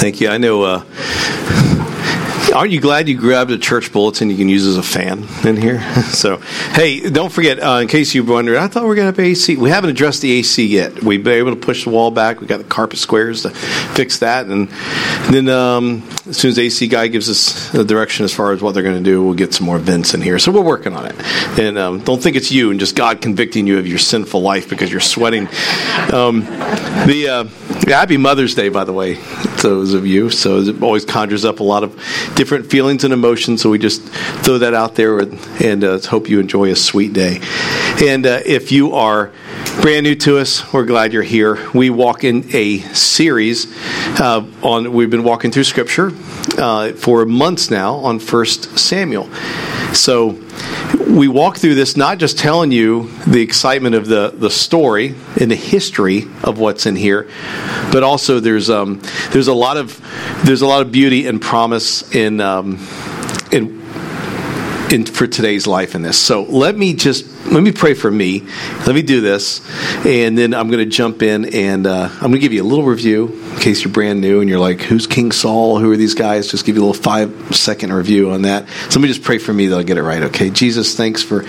Thank you. I know. Uh, aren't you glad you grabbed a church bulletin you can use as a fan in here? so, hey, don't forget, uh, in case you wondered, I thought we are going to have AC. We haven't addressed the AC yet. We've been able to push the wall back. We've got the carpet squares to fix that, and then um, as soon as the AC guy gives us the direction as far as what they're going to do, we'll get some more vents in here. So we're working on it. And um, don't think it's you and just God convicting you of your sinful life because you're sweating. Um, the uh, happy Mother's Day, by the way, those of you. So it always conjures up a lot of different feelings and emotions. So we just throw that out there and, and uh, hope you enjoy a sweet day. And uh, if you are brand new to us, we're glad you're here. We walk in a series uh, on. We've been walking through Scripture uh, for months now on First Samuel. So we walk through this not just telling you the excitement of the, the story and the history of what's in here, but also there's um, there's a lot of there's a lot of beauty and promise in um, in in for today's life in this. So let me just let me pray for me. Let me do this, and then I'm going to jump in and uh, I'm going to give you a little review in case you're brand new and you're like, "Who's King Saul? Who are these guys?" Just give you a little five second review on that. So let me just pray for me that I'll get it right. Okay, Jesus, thanks for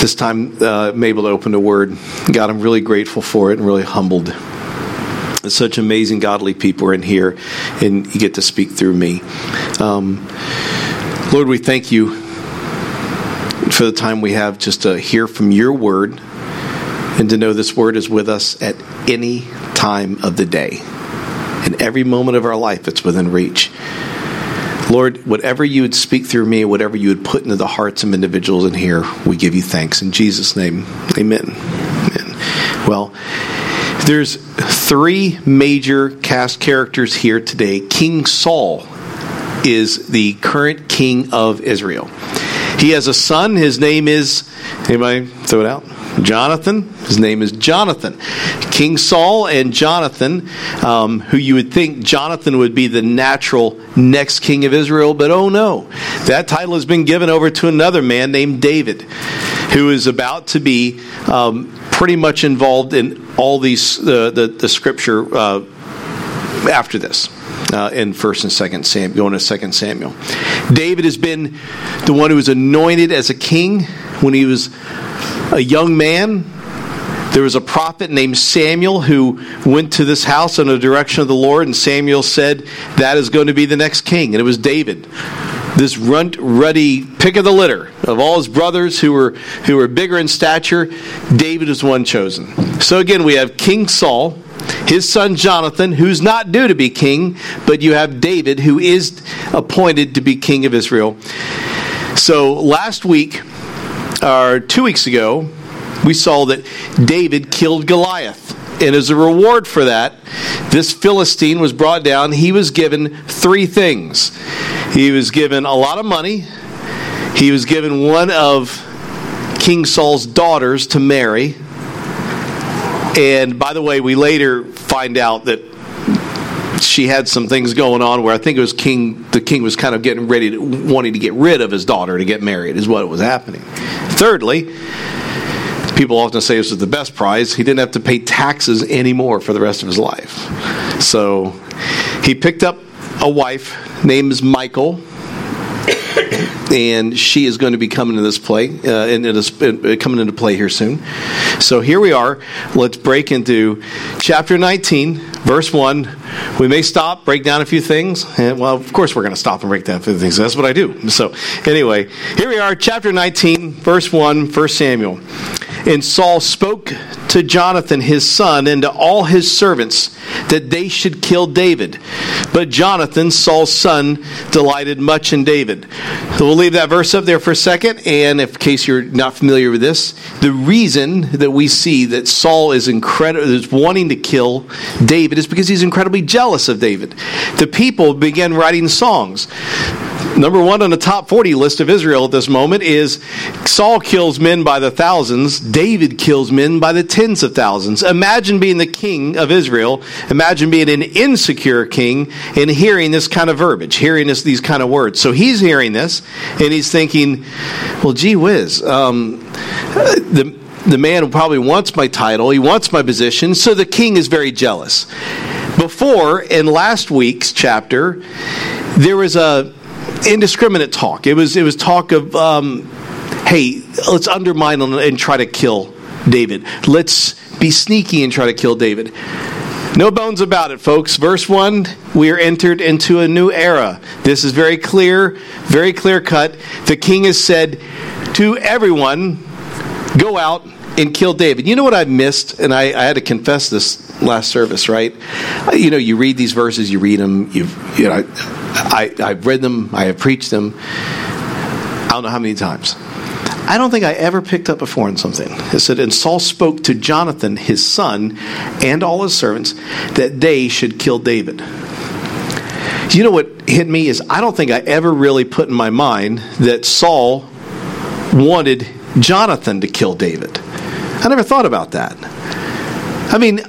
this time uh, I'm able to open the Word. God, I'm really grateful for it and really humbled. Such amazing godly people are in here, and you get to speak through me. Um, Lord, we thank you for the time we have just to hear from your word and to know this word is with us at any time of the day. In every moment of our life, it's within reach. Lord, whatever you would speak through me, whatever you would put into the hearts of individuals in here, we give you thanks. In Jesus' name, amen. amen. Well, there's three major cast characters here today. King Saul is the current king of Israel. He has a son. His name is, anybody throw it out? Jonathan. His name is Jonathan. King Saul and Jonathan, um, who you would think Jonathan would be the natural next king of Israel, but oh no. That title has been given over to another man named David, who is about to be um, pretty much involved in all these, uh, the, the scripture uh, after this uh, in First and Second Samuel, going to Second Samuel. David has been the one who was anointed as a king when he was a young man. There was a prophet named Samuel who went to this house in the direction of the Lord, and Samuel said, That is going to be the next king. And it was David this runt, ruddy pick of the litter of all his brothers who were who were bigger in stature. David was one chosen. So again, we have King Saul, his son Jonathan, who's not due to be king, but you have David, who is appointed to be king of Israel. So last week, or two weeks ago, we saw that David killed Goliath. And as a reward for that, this Philistine was brought down. He was given three things. He was given a lot of money. He was given one of King Saul's daughters to marry. And by the way, we later find out that she had some things going on where I think it was King the king was kind of getting ready to wanting to get rid of his daughter to get married is what was happening. Thirdly, people often say this is the best prize. He didn't have to pay taxes anymore for the rest of his life. So he picked up a wife named Michal and she is going to be coming into this play, uh, and it is uh, coming into play here soon. So here we are. Let's break into chapter 19, verse 1. We may stop, break down a few things. And, well, of course, we're going to stop and break down a few things. That's what I do. So, anyway, here we are, chapter 19, verse 1, 1 Samuel. And Saul spoke to Jonathan his son and to all his servants that they should kill David. But Jonathan, Saul's son, delighted much in David. So we'll leave that verse up there for a second. And in case you're not familiar with this, the reason that we see that Saul is incredible is wanting to kill David is because he's incredibly jealous of David. The people began writing songs Number one on the top 40 list of Israel at this moment is Saul kills men by the thousands, David kills men by the tens of thousands. Imagine being the king of Israel. Imagine being an insecure king and hearing this kind of verbiage, hearing this, these kind of words. So he's hearing this and he's thinking, well, gee whiz, um, the the man probably wants my title, he wants my position, so the king is very jealous. Before, in last week's chapter, there was a indiscriminate talk. It was it was talk of, um, hey, let's undermine and try to kill David. Let's be sneaky and try to kill David. No bones about it, folks. Verse 1, we are entered into a new era. This is very clear, very clear cut. The king has said to everyone, go out and kill David. You know what I missed? And I, I had to confess this last service, right? You know, you read these verses, you read them, you've, you know, I, I've read them, I have preached them. I don't know how many times. I don't think I ever picked up before on something. It said, And Saul spoke to Jonathan, his son, and all his servants, that they should kill David. You know what hit me is I don't think I ever really put in my mind that Saul wanted Jonathan to kill David. I never thought about that. I mean,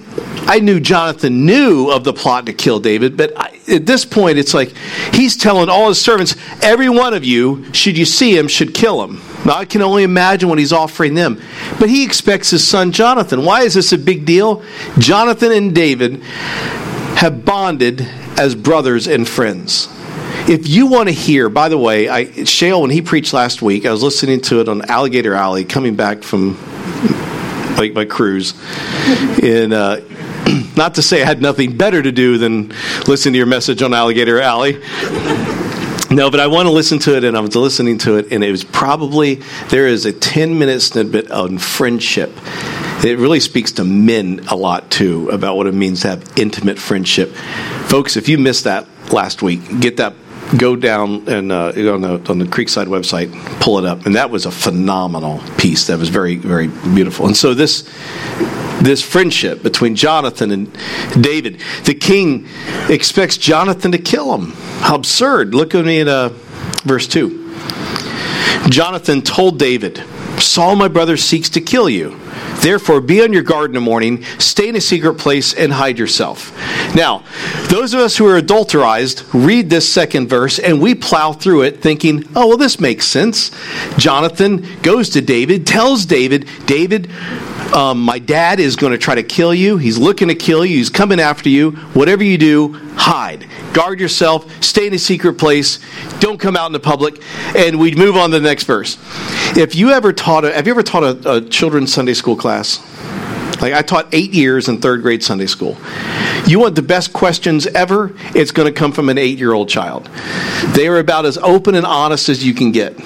I knew Jonathan knew of the plot to kill David, but I, at this point, it's like he's telling all his servants, every one of you, should you see him, should kill him. Now, I can only imagine what he's offering them. But he expects his son Jonathan. Why is this a big deal? Jonathan and David have bonded as brothers and friends. If you want to hear, by the way, I, Shale, when he preached last week, I was listening to it on Alligator Alley coming back from like my cruise. And uh, not to say I had nothing better to do than listen to your message on Alligator Alley. No, but I want to listen to it, and I was listening to it, and it was probably there is a ten minute snippet on friendship. It really speaks to men a lot too about what it means to have intimate friendship, folks. If you missed that last week, get that. Go down and uh, on the on the Creekside website, pull it up, and that was a phenomenal piece. That was very very beautiful. And so this this friendship between Jonathan and David. The king expects Jonathan to kill him. How absurd. Look at me at uh, verse 2. Jonathan told David, Saul, my brother, seeks to kill you. Therefore, be on your guard in the morning, stay in a secret place, and hide yourself. Now, those of us who are adulterized read this second verse and we plow through it thinking, oh, well, this makes sense. Jonathan goes to David, tells David, David, um, my dad is going to try to kill you. He's looking to kill you. He's coming after you. Whatever you do, hide. Guard yourself. Stay in a secret place. Don't come out in the public. And we'd move on to the next verse. If you ever taught, a, have you ever taught a, a children's Sunday school class? Like I taught eight years in third grade Sunday school. You want the best questions ever? It's going to come from an eight year old child. They are about as open and honest as you can get.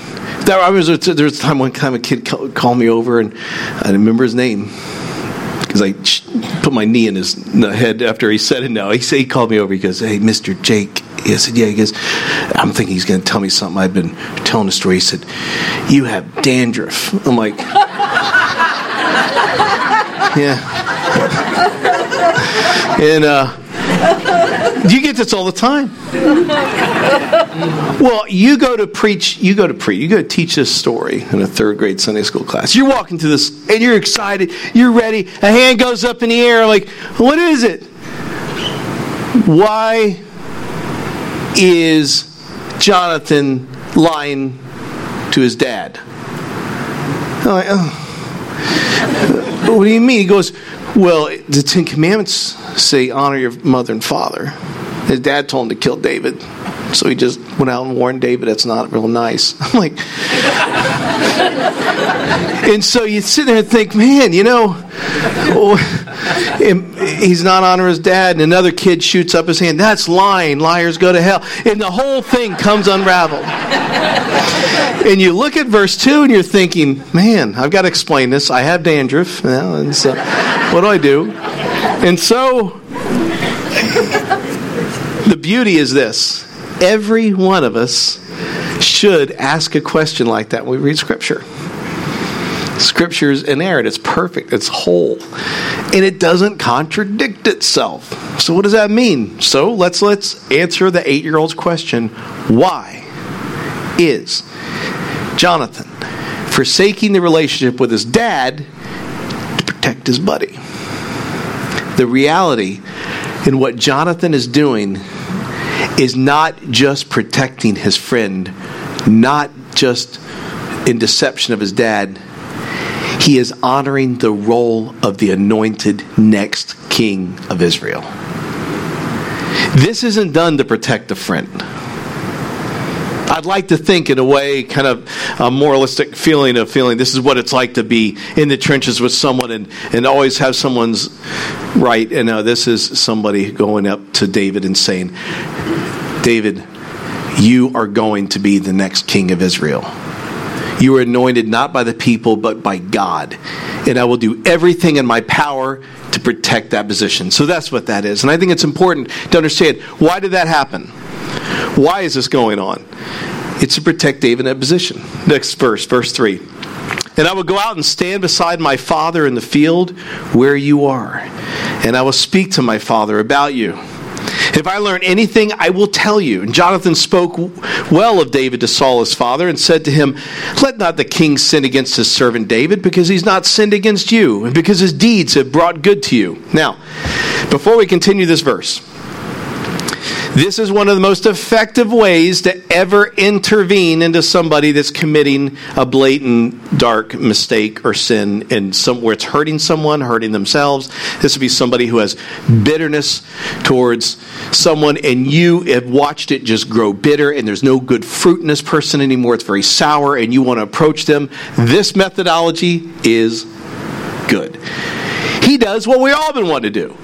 There, I was, there was a time one time a kid called me over, and I remember his name because I put my knee in his head after he said it. Now he said he called me over. He goes, "Hey, Mister Jake." He said, "Yeah." He goes, "I'm thinking he's going to tell me something." I've been telling a story. He said, "You have dandruff." I'm like, "Yeah." and uh, you get this all the time. Well, you go to preach, you go to preach, you go to teach this story in a third grade Sunday school class. You're walking to this and you're excited, you're ready, a hand goes up in the air, like, what is it? Why is Jonathan lying to his dad? Like, oh. What do you mean? He goes, Well, the Ten Commandments say honor your mother and father. His dad told him to kill David. So he just went out and warned David that's not real nice. I'm like, and so you sit there and think, man, you know, oh, he's not honoring his dad, and another kid shoots up his hand. That's lying. Liars go to hell. And the whole thing comes unraveled. and you look at verse 2 and you're thinking, man, I've got to explain this. I have dandruff. and so, what do I do? And so the beauty is this every one of us should ask a question like that when we read Scripture. Scripture is inerrant, it's perfect, it's whole, and it doesn't contradict itself. So, what does that mean? So, let's let's answer the eight year old's question: Why is Jonathan forsaking the relationship with his dad to protect his buddy? The reality in what Jonathan is doing is not just protecting his friend, not just in deception of his dad. He is honoring the role of the anointed next king of Israel. This isn't done to protect a friend. I'd like to think, in a way, kind of a moralistic feeling of feeling this is what it's like to be in the trenches with someone and, and always have someone's right. And uh, this is somebody going up to David and saying, David, you are going to be the next king of Israel. You are anointed not by the people, but by God. And I will do everything in my power to protect that position. So that's what that is. And I think it's important to understand why did that happen? Why is this going on? It's to protect David in that position. Next verse, verse 3. And I will go out and stand beside my father in the field where you are, and I will speak to my father about you. If I learn anything, I will tell you. And Jonathan spoke well of David to Saul his father and said to him, Let not the king sin against his servant David, because he's not sinned against you, and because his deeds have brought good to you. Now, before we continue this verse, this is one of the most effective ways to ever intervene into somebody that's committing a blatant, dark mistake or sin in some, where it's hurting someone, hurting themselves. This would be somebody who has bitterness towards someone, and you have watched it just grow bitter, and there's no good fruit in this person anymore. It's very sour, and you want to approach them. This methodology is good. He does what we all been wanting to do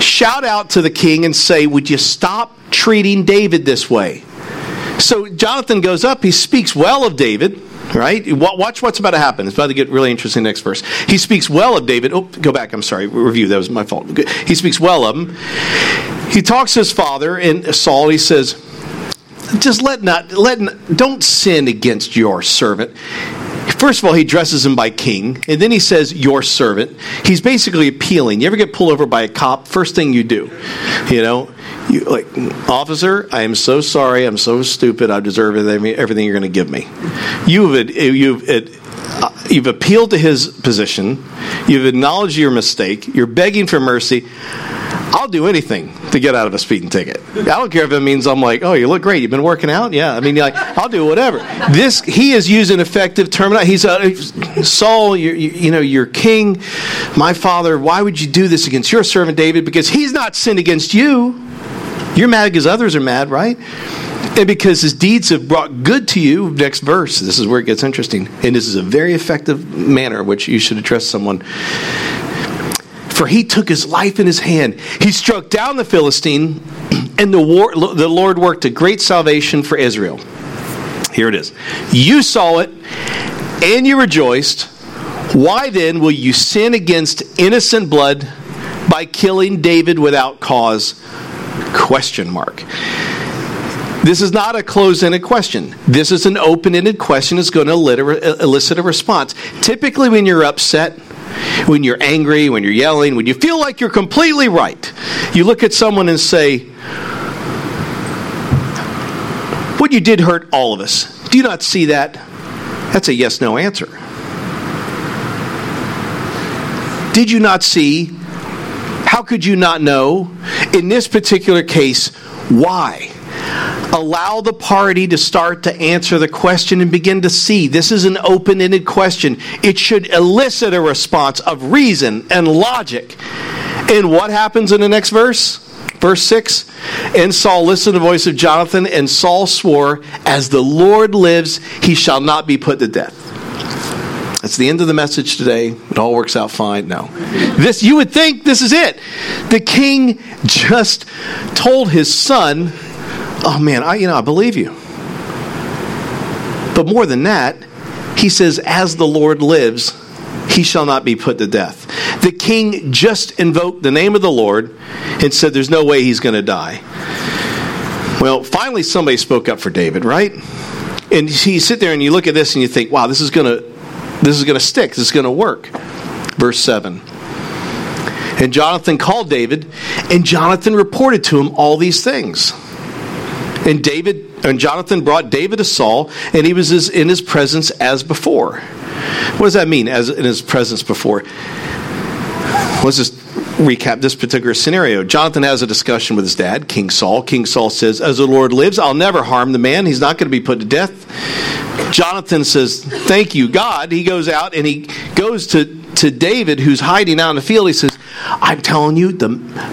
shout out to the king and say, Would you stop treating David this way? So Jonathan goes up, he speaks well of David, right? Watch what's about to happen. It's about to get really interesting next verse. He speaks well of David. Oh, go back, I'm sorry, review, that was my fault. He speaks well of him. He talks to his father, and Saul, he says, just let not let don't sin against your servant First of all, he dresses him by king, and then he says, Your servant. He's basically appealing. You ever get pulled over by a cop? First thing you do, you know, you, like, officer, I am so sorry. I'm so stupid. I deserve everything you're going to give me. You've, it you've, uh, you've appealed to his position. You've acknowledged your mistake. You're begging for mercy. I'll do anything to get out of a speeding ticket. I don't care if it means I'm like, oh, you look great. You've been working out. Yeah, I mean, like, I'll do whatever. This he is using effective terminology. He's uh, Saul, you, you know, your king, my father. Why would you do this against your servant David? Because he's not sinned against you. You're mad because others are mad, right? And because his deeds have brought good to you, next verse, this is where it gets interesting. And this is a very effective manner in which you should address someone for he took his life in his hand. He struck down the Philistine, and the, war, the Lord worked a great salvation for Israel. Here it is. You saw it, and you rejoiced. Why then will you sin against innocent blood by killing David without cause? Question mark. This is not a closed-ended question. This is an open-ended question that's going to elicit a response. Typically, when you're upset, when you're angry, when you're yelling, when you feel like you're completely right, you look at someone and say, What you did hurt all of us. Do you not see that? That's a yes no answer. Did you not see? How could you not know? In this particular case, why? allow the party to start to answer the question and begin to see. This is an open ended question. It should elicit a response of reason and logic. And what happens in the next verse? Verse 6 And Saul listened to the voice of Jonathan, and Saul swore, As the Lord lives, he shall not be put to death. That's the end of the message today. It all works out fine. No. This you would think this is it. The king just told his son oh man, I, you know, I believe you. But more than that, he says, as the Lord lives, he shall not be put to death. The king just invoked the name of the Lord and said, there's no way he's going to die. Well, finally, somebody spoke up for David, right? And you sit there and you look at this and you think, wow, this is going to this is going to stick. This is going to work. Verse 7. And Jonathan called David, and Jonathan reported to him all these things. And David and Jonathan brought David to Saul, and he was in his presence as before. What does that mean? As in his presence before? Let's just recap this particular scenario. Jonathan has a discussion with his dad, King Saul. King Saul says, As the Lord lives, I'll never harm the man. He's not going to be put to death. Jonathan says, Thank you, God. He goes out and he goes to, to David, who's hiding out in the field. He says, I'm telling you, the,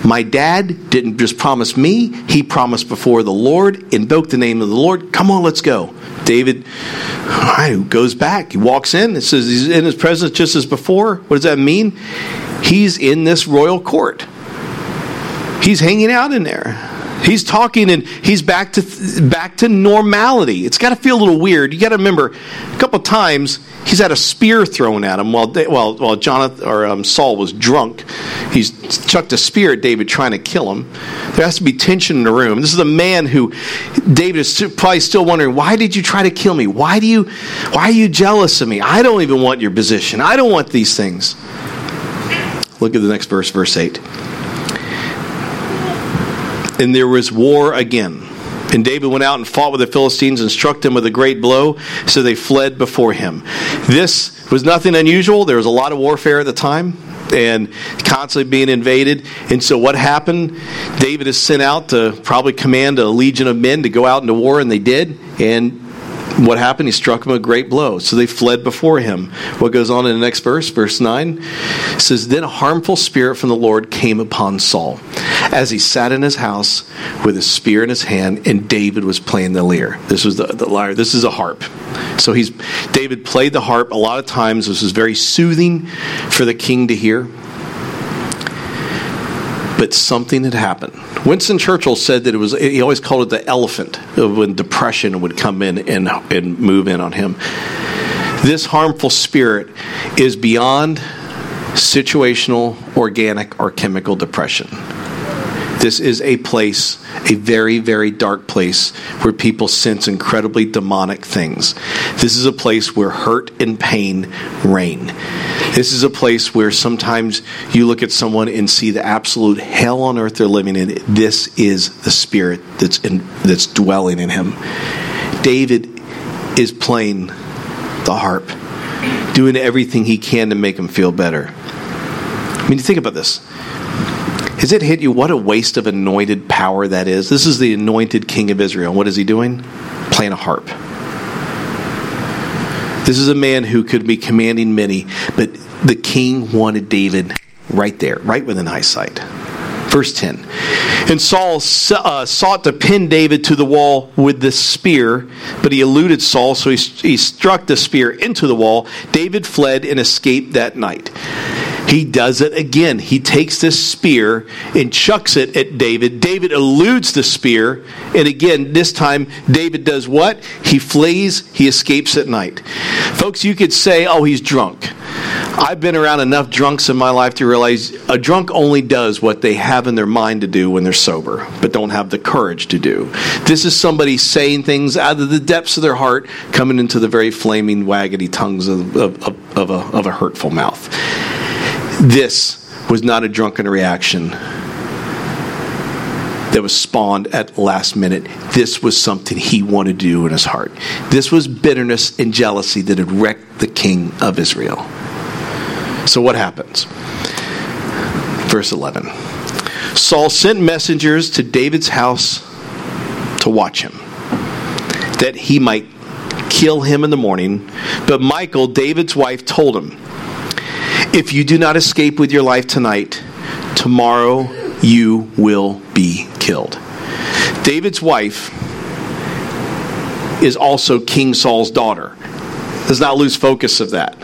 my dad didn't just promise me, he promised before the Lord, invoke the name of the Lord. Come on, let's go. David goes back. He walks in. It says he's in his presence just as before. What does that mean? He's in this royal court. He's hanging out in there. He's talking and he's back to back to normality. It's got to feel a little weird. You got to remember, a couple times he's had a spear thrown at him while while while Jonathan or um, Saul was drunk. He's chucked a spear at David, trying to kill him. There has to be tension in the room. This is a man who David is probably still wondering, why did you try to kill me? Why do you why are you jealous of me? I don't even want your position. I don't want these things. Look at the next verse, verse eight and there was war again. And David went out and fought with the Philistines and struck them with a great blow, so they fled before him. This was nothing unusual. There was a lot of warfare at the time and constantly being invaded. And so, what happened? David is sent out to probably command a legion of men to go out into war, and they did. And what happened? He struck him a great blow. So they fled before him. What goes on in the next verse, verse 9? says, Then a harmful spirit from the Lord came upon Saul as he sat in his house with a spear in his hand, and David was playing the lyre. This was the, the lyre. This is a harp. So he's David played the harp a lot of times. This was very soothing for the king to hear. But something had happened. Winston Churchill said that it was, he always called it the elephant when depression would come in and, and move in on him. This harmful spirit is beyond situational, organic, or chemical depression. This is a place, a very, very dark place, where people sense incredibly demonic things. This is a place where hurt and pain reign. This is a place where sometimes you look at someone and see the absolute hell on earth they're living in. This is the spirit that's in, that's dwelling in him. David is playing the harp, doing everything he can to make him feel better. I mean, think about this. Has it hit you what a waste of anointed power that is? This is the anointed king of Israel. What is he doing? Playing a harp. This is a man who could be commanding many, but the king wanted David right there, right within eyesight. Verse 10. And Saul uh, sought to pin David to the wall with the spear, but he eluded Saul, so he, he struck the spear into the wall. David fled and escaped that night. He does it again. He takes this spear and chucks it at David. David eludes the spear. And again, this time, David does what? He flees, he escapes at night. Folks, you could say, oh, he's drunk. I've been around enough drunks in my life to realize a drunk only does what they have in their mind to do when they're sober, but don't have the courage to do. This is somebody saying things out of the depths of their heart, coming into the very flaming, waggedy tongues of, of, of, of a, of a hurtful mouth. This was not a drunken reaction that was spawned at last minute. This was something he wanted to do in his heart. This was bitterness and jealousy that had wrecked the king of Israel. So, what happens? Verse 11 Saul sent messengers to David's house to watch him, that he might kill him in the morning. But Michael, David's wife, told him, if you do not escape with your life tonight, tomorrow you will be killed. David's wife is also King Saul's daughter. Does not lose focus of that.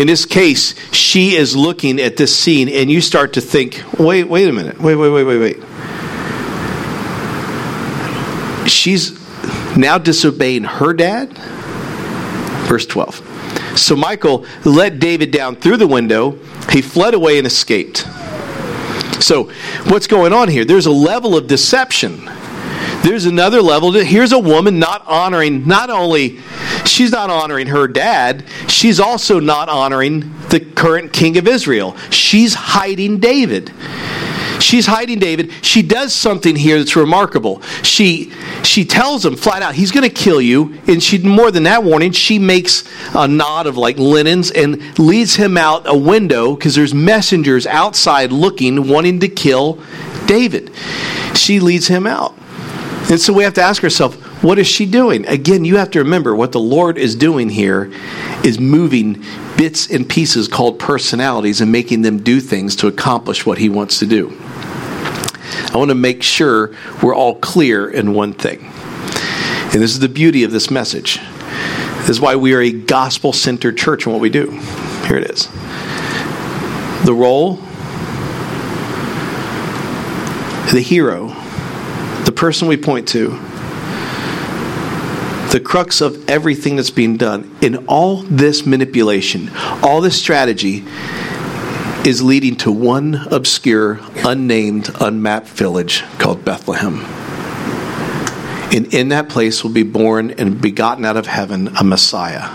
In this case, she is looking at this scene, and you start to think, wait, wait a minute. Wait, wait, wait, wait, wait. She's now disobeying her dad? Verse 12. So Michael let David down through the window. He fled away and escaped. So, what's going on here? There's a level of deception. There's another level. Here's a woman not honoring, not only, she's not honoring her dad, she's also not honoring the current king of Israel. She's hiding David. She's hiding David. She does something here that's remarkable. She she tells him flat out, he's going to kill you. And she more than that warning, she makes a knot of like linens and leads him out a window because there's messengers outside looking, wanting to kill David. She leads him out. And so we have to ask ourselves, what is she doing? Again, you have to remember what the Lord is doing here is moving bits and pieces called personalities and making them do things to accomplish what he wants to do. I want to make sure we're all clear in one thing. And this is the beauty of this message. This is why we are a gospel centered church in what we do. Here it is. The role, the hero, the person we point to, the crux of everything that's being done in all this manipulation, all this strategy is leading to one obscure, unnamed, unmapped village called Bethlehem. And in that place will be born and begotten out of heaven a Messiah.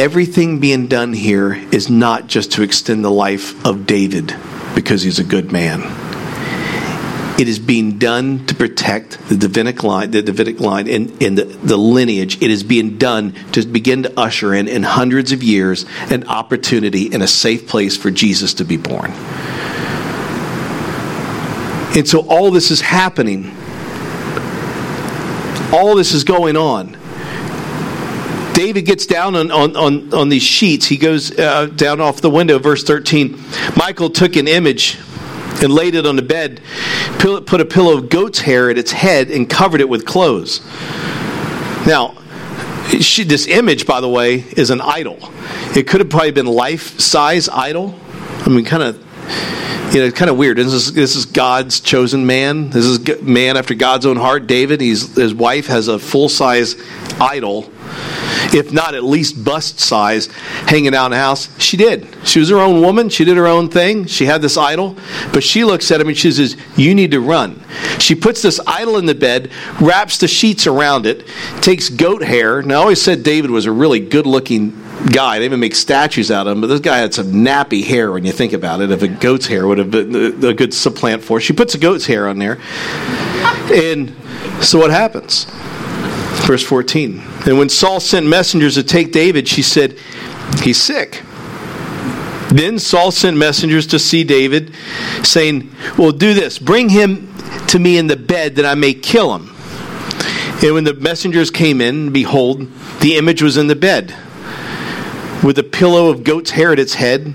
Everything being done here is not just to extend the life of David because he's a good man it is being done to protect the Davidic line, the Davidic line, and, and the, the lineage. It is being done to begin to usher in, in hundreds of years, an opportunity and a safe place for Jesus to be born. And so all this is happening. All this is going on. David gets down on, on, on, on these sheets. He goes uh, down off the window, verse 13. Michael took an image and laid it on the bed, put a pillow of goat's hair at its head, and covered it with clothes. Now, she, this image, by the way, is an idol. It could have probably been life size idol. I mean, kind of, you know, kind of weird. This is this is God's chosen man. This is man after God's own heart. David. He's his wife has a full size idol if not at least bust size, hanging out in the house. She did. She was her own woman. She did her own thing. She had this idol. But she looks at him and she says, You need to run. She puts this idol in the bed, wraps the sheets around it, takes goat hair. Now, I always said David was a really good looking guy. They even make statues out of him, but this guy had some nappy hair when you think about it. If a goat's hair would have been a good supplant for, she puts a goat's hair on there. And so what happens? Verse 14. And when Saul sent messengers to take David, she said, He's sick. Then Saul sent messengers to see David, saying, Well, do this bring him to me in the bed that I may kill him. And when the messengers came in, behold, the image was in the bed, with a pillow of goat's hair at its head.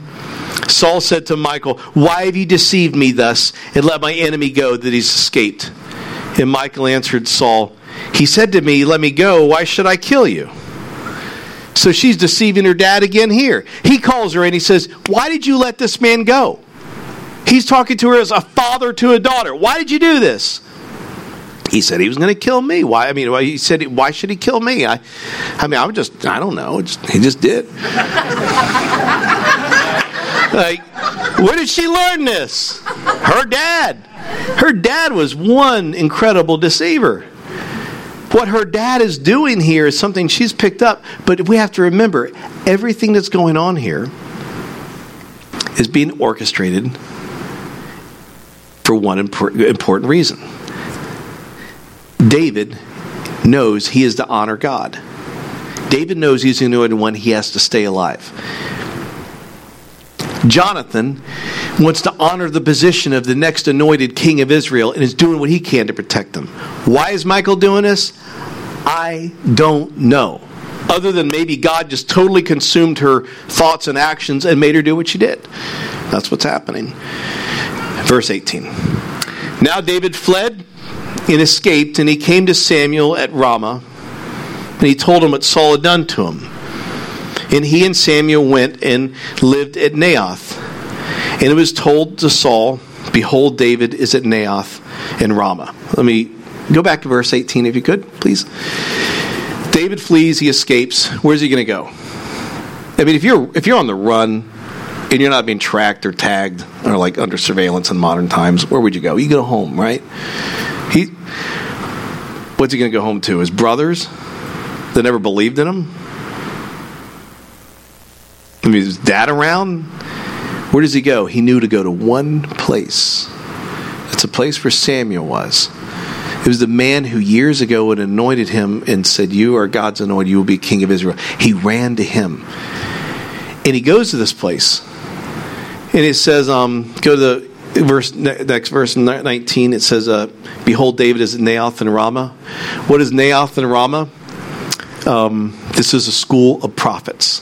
Saul said to Michael, Why have you deceived me thus, and let my enemy go that he's escaped? And Michael answered Saul, he said to me, Let me go. Why should I kill you? So she's deceiving her dad again here. He calls her and he says, Why did you let this man go? He's talking to her as a father to a daughter. Why did you do this? He said he was going to kill me. Why? I mean, he said, why should he kill me? I, I mean, I'm just, I don't know. Just, he just did. like, where did she learn this? Her dad. Her dad was one incredible deceiver. What her dad is doing here is something she's picked up, but we have to remember everything that's going on here is being orchestrated for one important reason. David knows he is to honor God. David knows he's the anointed one, he has to stay alive. Jonathan wants to honor the position of the next anointed king of Israel and is doing what he can to protect them. Why is Michael doing this? I don't know. Other than maybe God just totally consumed her thoughts and actions and made her do what she did. That's what's happening. Verse 18. Now David fled and escaped, and he came to Samuel at Ramah, and he told him what Saul had done to him. And he and Samuel went and lived at Naioth. And it was told to Saul, Behold, David is at Naioth in Ramah. Let me Go back to verse 18 if you could, please. David flees, he escapes. Where's he going to go? I mean, if you're if you're on the run and you're not being tracked or tagged or like under surveillance in modern times, where would you go? You go home, right? He what's he going to go home to? His brothers that never believed in him? I mean, is dad around? Where does he go? He knew to go to one place. It's a place where Samuel was. It was the man who years ago had anointed him and said, You are God's anointed, you will be king of Israel. He ran to him. And he goes to this place. And it says, um, go to the verse next verse 19 it says uh, behold david is at Naioth and ramah what is Naioth and ramah um, this is a school of prophets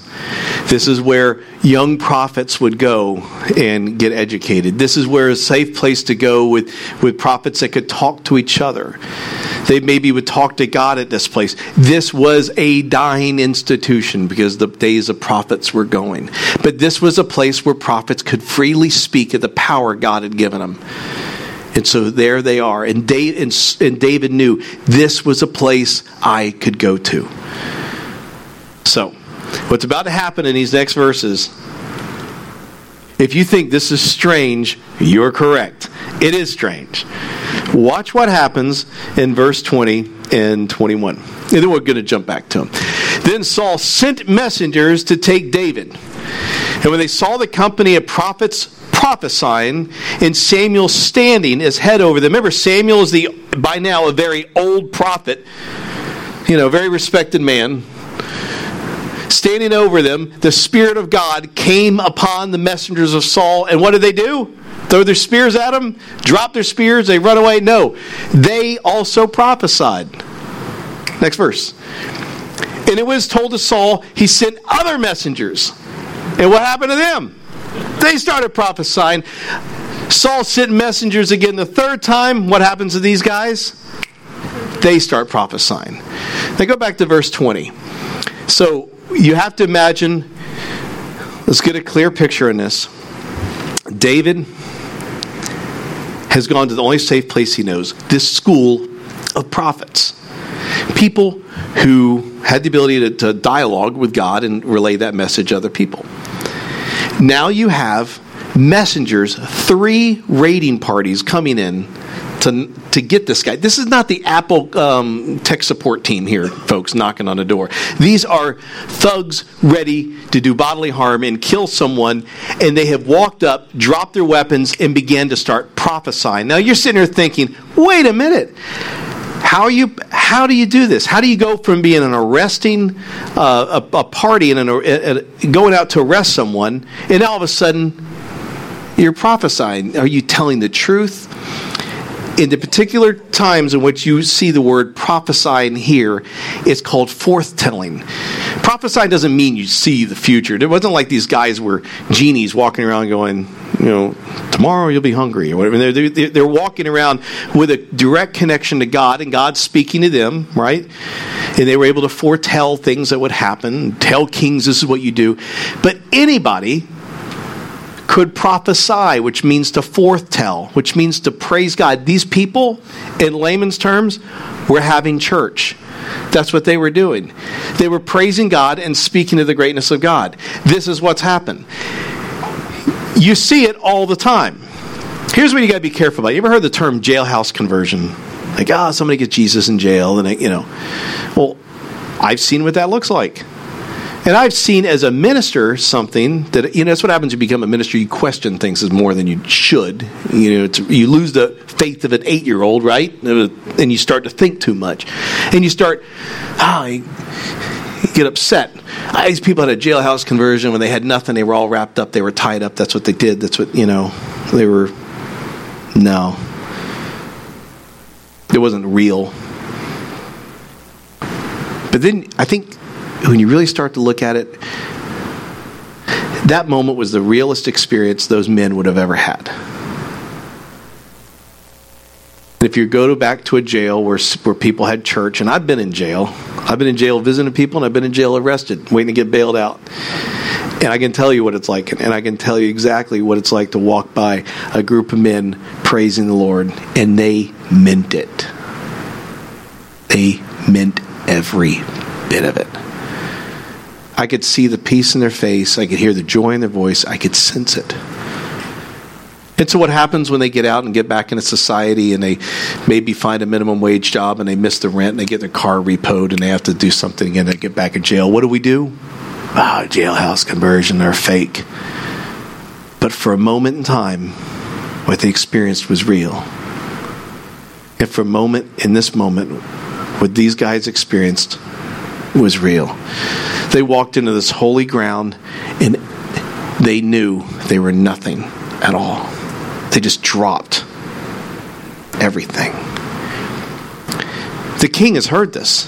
this is where young prophets would go and get educated. This is where a safe place to go with, with prophets that could talk to each other. They maybe would talk to God at this place. This was a dying institution because the days of prophets were going. But this was a place where prophets could freely speak of the power God had given them. And so there they are. And David, and David knew this was a place I could go to. So, What's about to happen in these next verses, if you think this is strange, you're correct. It is strange. Watch what happens in verse 20 and 21. And then we're going to jump back to him. Then Saul sent messengers to take David. And when they saw the company of prophets prophesying and Samuel standing as head over them, remember, Samuel is the by now a very old prophet, you know, very respected man standing over them, the Spirit of God came upon the messengers of Saul. And what did they do? Throw their spears at them? Drop their spears? They run away? No. They also prophesied. Next verse. And it was told to Saul, he sent other messengers. And what happened to them? They started prophesying. Saul sent messengers again the third time. What happens to these guys? They start prophesying. Now go back to verse 20. So you have to imagine, let's get a clear picture in this. David has gone to the only safe place he knows this school of prophets. People who had the ability to, to dialogue with God and relay that message to other people. Now you have messengers, three raiding parties coming in to, to get this guy. This is not the Apple um, tech support team here, folks, knocking on a door. These are thugs ready to do bodily harm and kill someone, and they have walked up, dropped their weapons, and began to start prophesying. Now you're sitting there thinking, wait a minute. How you? How do you do this? How do you go from being an arresting uh, a, a, party and an, a, a, going out to arrest someone, and all of a sudden you're prophesying? Are you telling the truth? In the particular times in which you see the word prophesying here, it's called forthtelling. Prophesying doesn't mean you see the future. It wasn't like these guys were genies walking around going, you know, tomorrow you'll be hungry or whatever. They're, they're, they're walking around with a direct connection to God and God speaking to them, right? And they were able to foretell things that would happen, tell kings this is what you do. But anybody could prophesy, which means to foretell, which means to praise God. These people, in layman's terms, were having church. That's what they were doing. They were praising God and speaking of the greatness of God. This is what's happened. You see it all the time. Here's what you got to be careful about. You ever heard the term jailhouse conversion? Like, ah, oh, somebody gets Jesus in jail, and they, you know. Well, I've seen what that looks like. And I've seen as a minister something that you know that's what happens. You become a minister. You question things as more than you should. You know, you lose the faith of an eight-year-old, right? And you start to think too much, and you start, ah, oh, get upset. These people had a jailhouse conversion when they had nothing. They were all wrapped up. They were tied up. That's what they did. That's what you know. They were no. It wasn't real. But then I think when you really start to look at it, that moment was the realest experience those men would have ever had. If you go to back to a jail where, where people had church, and I've been in jail, I've been in jail visiting people, and I've been in jail arrested, waiting to get bailed out. And I can tell you what it's like, and I can tell you exactly what it's like to walk by a group of men praising the Lord, and they meant it. They meant every bit of it. I could see the peace in their face. I could hear the joy in their voice. I could sense it. And so, what happens when they get out and get back into society and they maybe find a minimum wage job and they miss the rent and they get their car repoed and they have to do something again to get back in jail? What do we do? Ah, oh, jailhouse conversion, they're fake. But for a moment in time, what they experienced was real. And for a moment, in this moment, what these guys experienced was real. They walked into this holy ground and they knew they were nothing at all. They just dropped everything. The king has heard this.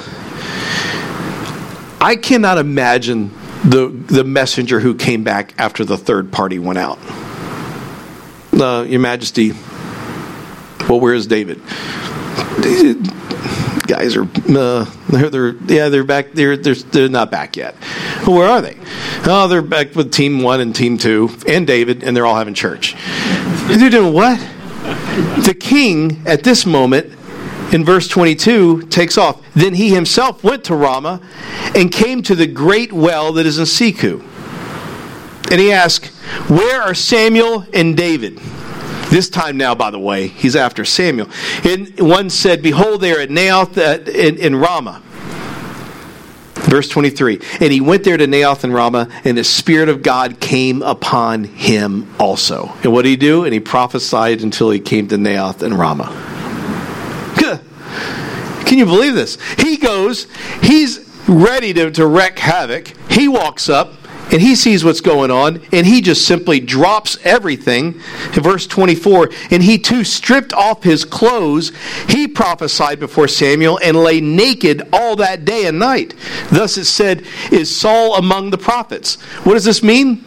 I cannot imagine the, the messenger who came back after the third party went out. Uh, Your Majesty, well, where is David? Guys are, uh, they're, they're, yeah, they're back. They're, they're, they're not back yet. Well, where are they? Oh, they're back with team one and team two and David, and they're all having church. They're doing what? The king, at this moment, in verse 22 takes off. Then he himself went to Ramah and came to the great well that is in Secu. And he asked, Where are Samuel and David? This time now, by the way, he's after Samuel. And one said, Behold, they are at Naioth uh, in, in Ramah. Verse 23 And he went there to Naioth and Ramah, and the Spirit of God came upon him also. And what did he do? And he prophesied until he came to Naioth and Ramah. Can you believe this? He goes, he's ready to, to wreak havoc. He walks up and he sees what's going on and he just simply drops everything. In verse 24, and he too stripped off his clothes. He prophesied before Samuel and lay naked all that day and night. Thus it said, Is Saul among the prophets? What does this mean?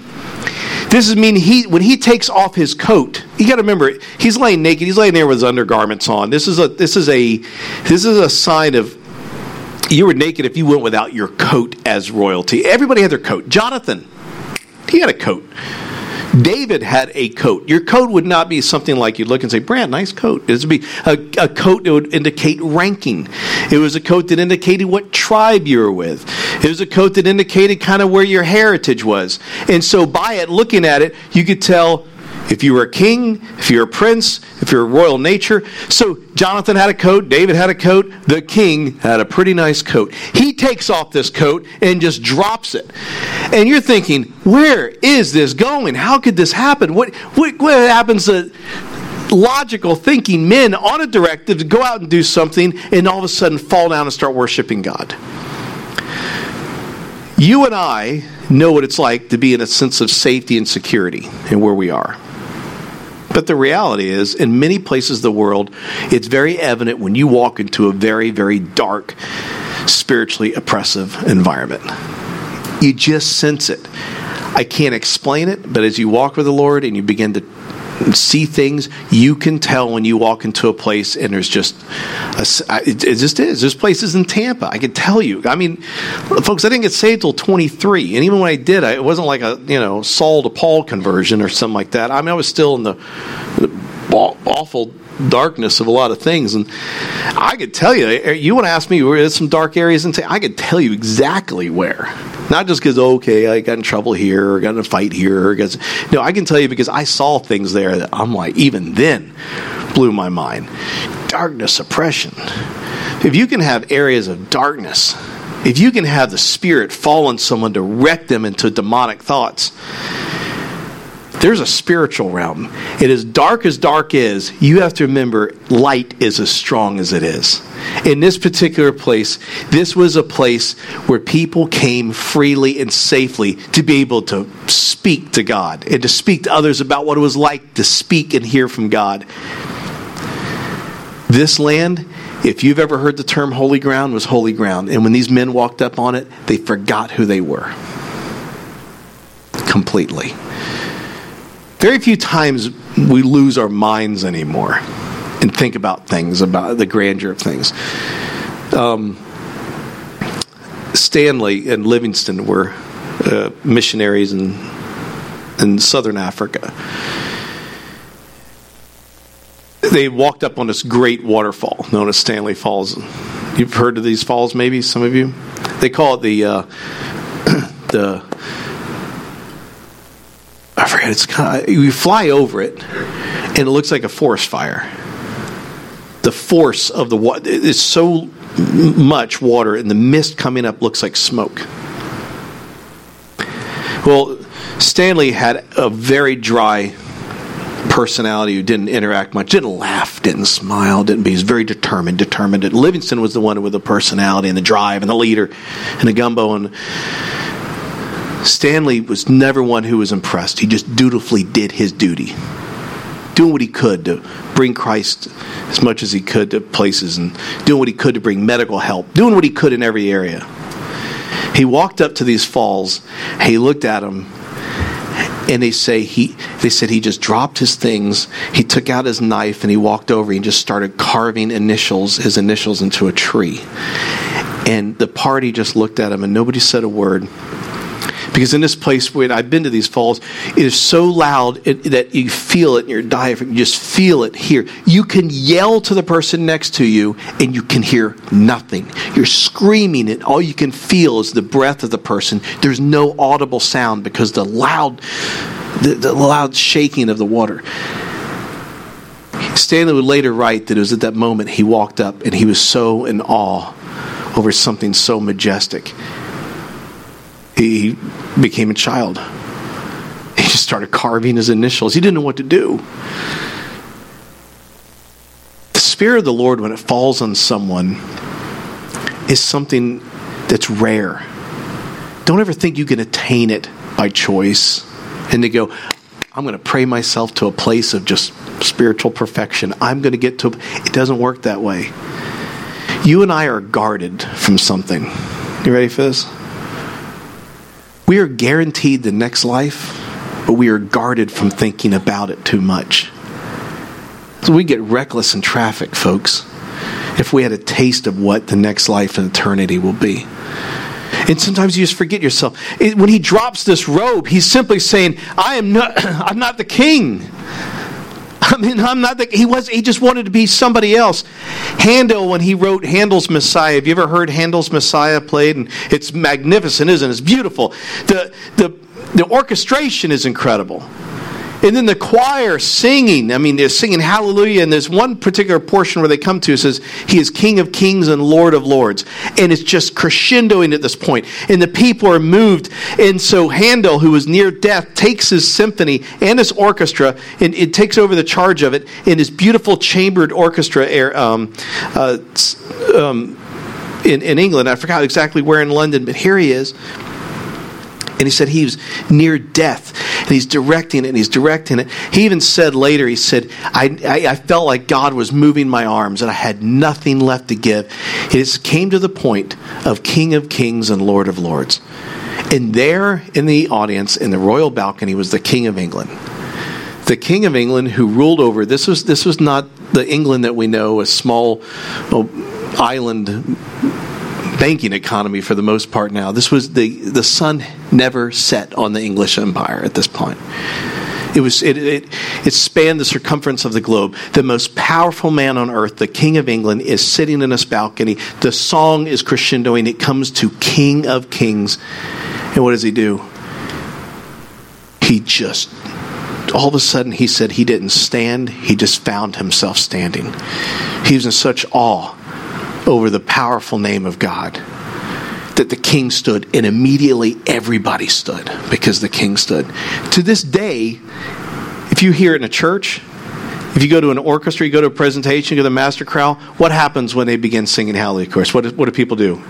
This is mean he when he takes off his coat. You got to remember he's laying naked. He's laying there with his undergarments on. This is a this is a this is a sign of you were naked if you went without your coat as royalty. Everybody had their coat. Jonathan, he had a coat. David had a coat. Your coat would not be something like you'd look and say, Brand, nice coat. It would be a, a, coat that would indicate ranking. It was a coat that indicated what tribe you were with. It was a coat that indicated kind of where your heritage was. And so by it, looking at it, you could tell if you were a king, if you're a prince, if you're a royal nature. So Jonathan had a coat, David had a coat, the king had a pretty nice coat. He takes off this coat and just drops it. And you're thinking, where is this going? How could this happen? What, what, what happens to logical thinking men on a directive to go out and do something and all of a sudden fall down and start worshiping God? You and I know what it's like to be in a sense of safety and security and where we are. But the reality is, in many places of the world, it's very evident when you walk into a very, very dark, spiritually oppressive environment. You just sense it. I can't explain it, but as you walk with the Lord and you begin to see things, you can tell when you walk into a place and there's just, a, it, it just is. There's places in Tampa. I can tell you. I mean, folks, I didn't get saved till 23, and even when I did, I, it wasn't like a you know Saul to Paul conversion or something like that. I mean, I was still in the, the awful darkness of a lot of things. And I could tell you, eh, you want to ask me where there's some dark areas, and say I could tell you exactly where. Not just because, okay, I got in trouble here, or got in a fight here. Or got, no, I can tell you because I saw things there that I'm like, even then, blew my mind. Darkness, oppression. If you can have areas of darkness, if you can have the Spirit fall on someone to wreck them into demonic thoughts, there's a spiritual realm. And as dark as dark is, you have to remember light is as strong as it is. In this particular place, this was a place where people came freely and safely to be able to speak to God and to speak to others about what it was like to speak and hear from God. This land, if you've ever heard the term holy ground, was holy ground. And when these men walked up on it, they forgot who they were completely. Very few times we lose our minds anymore and think about things, about the grandeur of things. Um, Stanley and Livingstone were uh, missionaries in, in southern Africa. They walked up on this great waterfall known as Stanley Falls. You've heard of these falls, maybe some of you. They call it the uh, the I forget. It's kind of, you fly over it, and it looks like a forest fire. The force of the water is so much water, and the mist coming up looks like smoke. Well, Stanley had a very dry personality who didn't interact much, didn't laugh, didn't smile, didn't be. He was very determined, determined. Livingstone was the one with the personality and the drive and the leader and the gumbo. And Stanley was never one who was impressed. He just dutifully did his duty, doing what he could to bring Christ as much as he could to places and doing what he could to bring medical help, doing what he could in every area. He walked up to these falls, he looked at them, and they say he they said he just dropped his things. He took out his knife and he walked over. And just started carving initials his initials into a tree. And the party just looked at him and nobody said a word because in this place when I've been to these falls, it is so loud that you feel it in your diaphragm. You just feel it here. You can yell to the person next to you and you can hear nothing. You're screaming and all you can feel is the breath of the person. There's no audible sound because the loud the, the loud shaking of the water. Stanley would later write that it was at that moment he walked up and he was so in awe over something so majestic he became a child. He just started carving his initials. He didn't know what to do. The Spirit of the Lord, when it falls on someone, is something that's rare. Don't ever think you can attain it by choice and to go, I'm going to pray myself to a place of just spiritual perfection. I'm going to get to. It doesn't work that way. You and I are guarded from something. You ready for this? We are guaranteed the next life, but we are guarded from thinking about it too much. So we get reckless in traffic, folks, if we had a taste of what the next life and eternity will be. And sometimes you just forget yourself. when he drops this robe, he's simply saying, I am not, I'm not the king. I mean, I'm not the, he was, he just wanted to be somebody else. Handel, when he wrote Handel's Messiah, have you ever heard Handel's Messiah played? And it's magnificent, isn't it? It's beautiful. The, the, the orchestration is incredible. And then the choir singing. I mean, they're singing hallelujah. And there's one particular portion where they come to says, He is King of kings and Lord of lords. And it's just crescendoing at this point. And the people are moved. And so Handel, who was near death, takes his symphony and his orchestra and it takes over the charge of it in his beautiful chambered orchestra air, um, uh, um, in, in England. I forgot exactly where in London, but here he is. And he said he was near death. And he's directing it and he's directing it. He even said later, he said, I, I, I felt like God was moving my arms and I had nothing left to give. It came to the point of King of Kings and Lord of Lords. And there in the audience, in the royal balcony, was the King of England. The King of England who ruled over, this was, this was not the England that we know, a small island banking economy for the most part now. This was the the sun never set on the English Empire at this point. It was it, it, it spanned the circumference of the globe. The most powerful man on earth, the King of England, is sitting in his balcony. The song is crescendoing. It comes to King of Kings, and what does he do? He just all of a sudden he said he didn't stand. He just found himself standing. He was in such awe over the powerful name of God that the king stood, and immediately everybody stood because the king stood. To this day, if you hear it in a church, if you go to an orchestra, you go to a presentation, you go to the master chorale, what happens when they begin singing Hallelujah? Of course, what do, what do people do?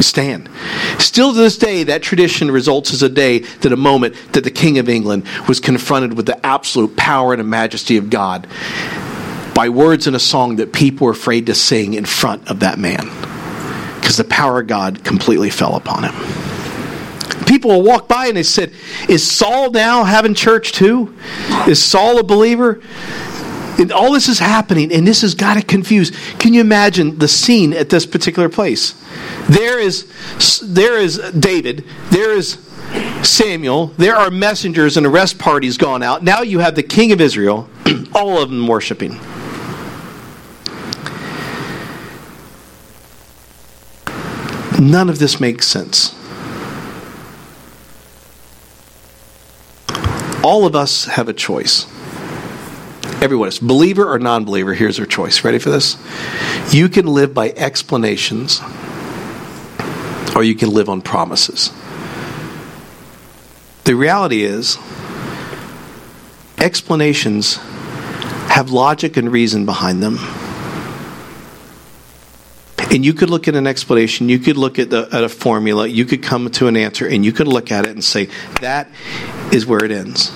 Stand. Still to this day, that tradition results as a day that a moment that the King of England was confronted with the absolute power and majesty of God by words in a song that people were afraid to sing in front of that man because the power of God completely fell upon him. People will walk by and they said, Is Saul now having church too? Is Saul a believer? And all this is happening, and this has got to confuse. Can you imagine the scene at this particular place? There is, there is David, there is Samuel, there are messengers and arrest parties gone out. Now you have the king of Israel, all of them worshiping. None of this makes sense. All of us have a choice. Everyone is believer or non believer. Here's our choice. Ready for this? You can live by explanations, or you can live on promises. The reality is, explanations have logic and reason behind them. And you could look at an explanation, you could look at, the, at a formula, you could come to an answer, and you could look at it and say, that is where it ends.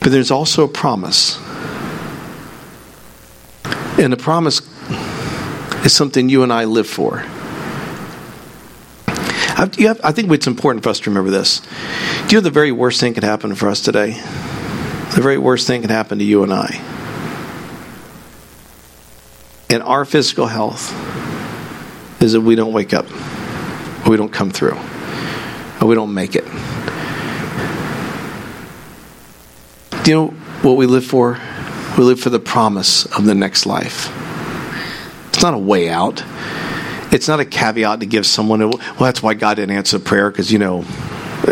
But there's also a promise. And the promise is something you and I live for. I, think it's important for us to remember this. Do you know the very worst thing could happen for us today? The very worst thing could happen to you and I. And our physical health is that we don't wake up, or we don't come through, or we don't make it. Do you know what we live for? We live for the promise of the next life. It's not a way out it's not a caveat to give someone, well, that's why God didn't answer prayer, because, you know,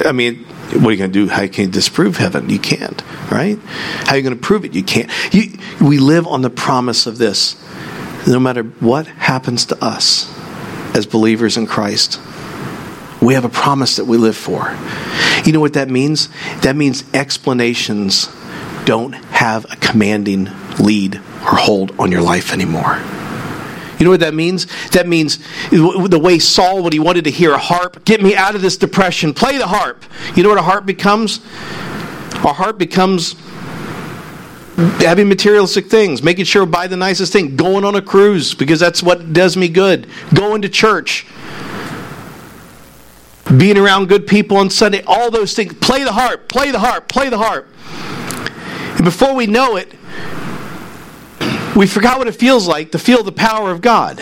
I mean, what are you going to do? How can you disprove heaven? You can't, right? How are you going to prove it? You can't. You, we live on the promise of this. No matter what happens to us as believers in Christ, we have a promise that we live for. You know what that means? That means explanations don't have a commanding lead or hold on your life anymore. You know what that means? That means the way Saul, when he wanted to hear a harp, get me out of this depression, play the harp. You know what a harp becomes? A harp becomes having materialistic things, making sure buy the nicest thing, going on a cruise because that's what does me good, going to church, being around good people on Sunday, all those things. Play the harp, play the harp, play the harp. And before we know it, we forgot what it feels like to feel the power of God.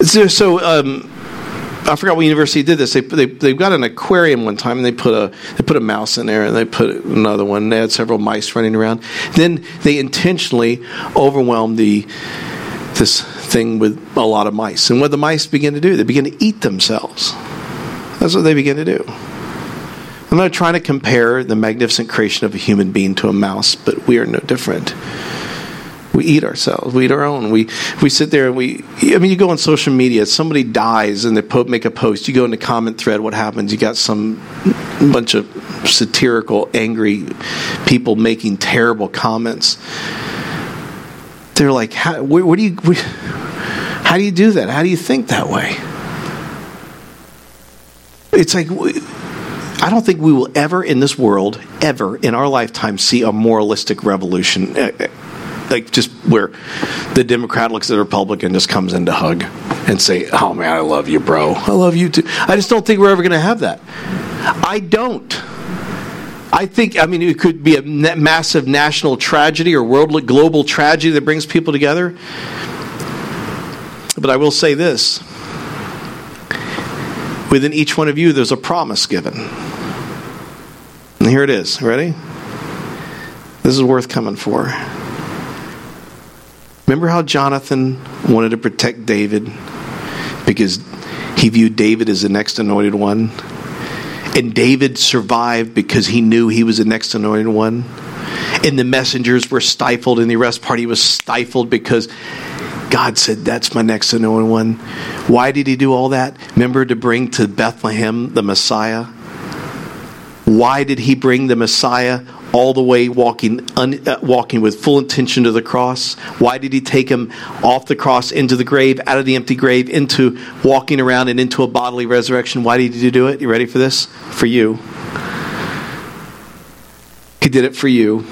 So um, I forgot what university did this. They, they they got an aquarium one time and they put a they put a mouse in there and they put another one. They had several mice running around. Then they intentionally overwhelmed the this thing with a lot of mice. And what the mice begin to do, they begin to eat themselves. That's what they begin to do. I'm not trying to compare the magnificent creation of a human being to a mouse, but we are no different. We eat ourselves. We eat our own. We we sit there and we. I mean, you go on social media. Somebody dies and they make a post. You go in the comment thread. What happens? You got some bunch of satirical, angry people making terrible comments. They're like, how, where, where do you? Where, how do you do that? How do you think that way? It's like I don't think we will ever in this world, ever in our lifetime, see a moralistic revolution. Like just where the Democrat looks at the Republican, just comes in to hug and say, "Oh man, I love you, bro. I love you too." I just don't think we're ever going to have that. I don't. I think, I mean, it could be a massive national tragedy or world global tragedy that brings people together. But I will say this within each one of you, there's a promise given. And here it is. Ready? This is worth coming for. Remember how Jonathan wanted to protect David because he viewed David as the next anointed one? And David survived because he knew he was the next anointed one? And the messengers were stifled, and the arrest party was stifled because God said, That's my next anointed one. Why did he do all that? Remember to bring to Bethlehem the Messiah? Why did he bring the Messiah all the way walking, un, uh, walking with full intention to the cross? Why did he take him off the cross into the grave, out of the empty grave, into walking around and into a bodily resurrection? Why did he do it? You ready for this? For you. He did it for you.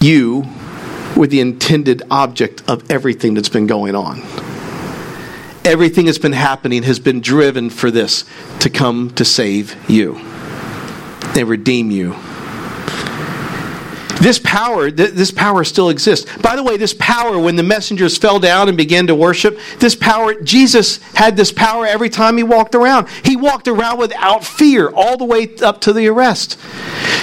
You were the intended object of everything that's been going on. Everything that's been happening has been driven for this to come to save you and redeem you. This power, this power still exists. By the way, this power, when the messengers fell down and began to worship, this power, Jesus had this power every time he walked around. He walked around without fear all the way up to the arrest.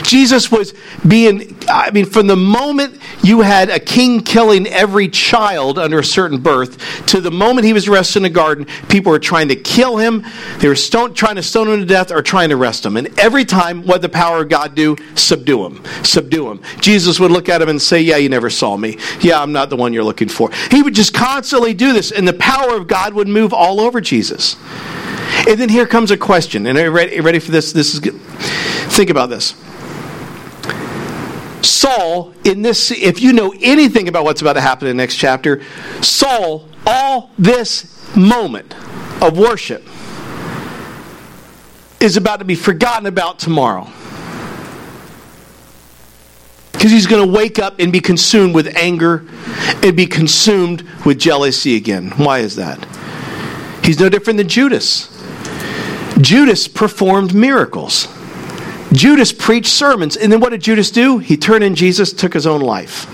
Jesus was being, I mean, from the moment you had a king killing every child under a certain birth to the moment he was arrested in the garden, people were trying to kill him. They were stone, trying to stone him to death or trying to arrest him. And every time, what the power of God do? Subdue him. Subdue him. Jesus would look at him and say, Yeah, you never saw me. Yeah, I'm not the one you're looking for. He would just constantly do this, and the power of God would move all over Jesus. And then here comes a question. And are you ready, ready for this? This is good. Think about this. Saul, in this, if you know anything about what's about to happen in the next chapter, Saul, all this moment of worship is about to be forgotten about tomorrow. Because he's going to wake up and be consumed with anger and be consumed with jealousy again. Why is that? He's no different than Judas. Judas performed miracles. Judas preached sermons. And then what did Judas do? He turned in Jesus, took his own life.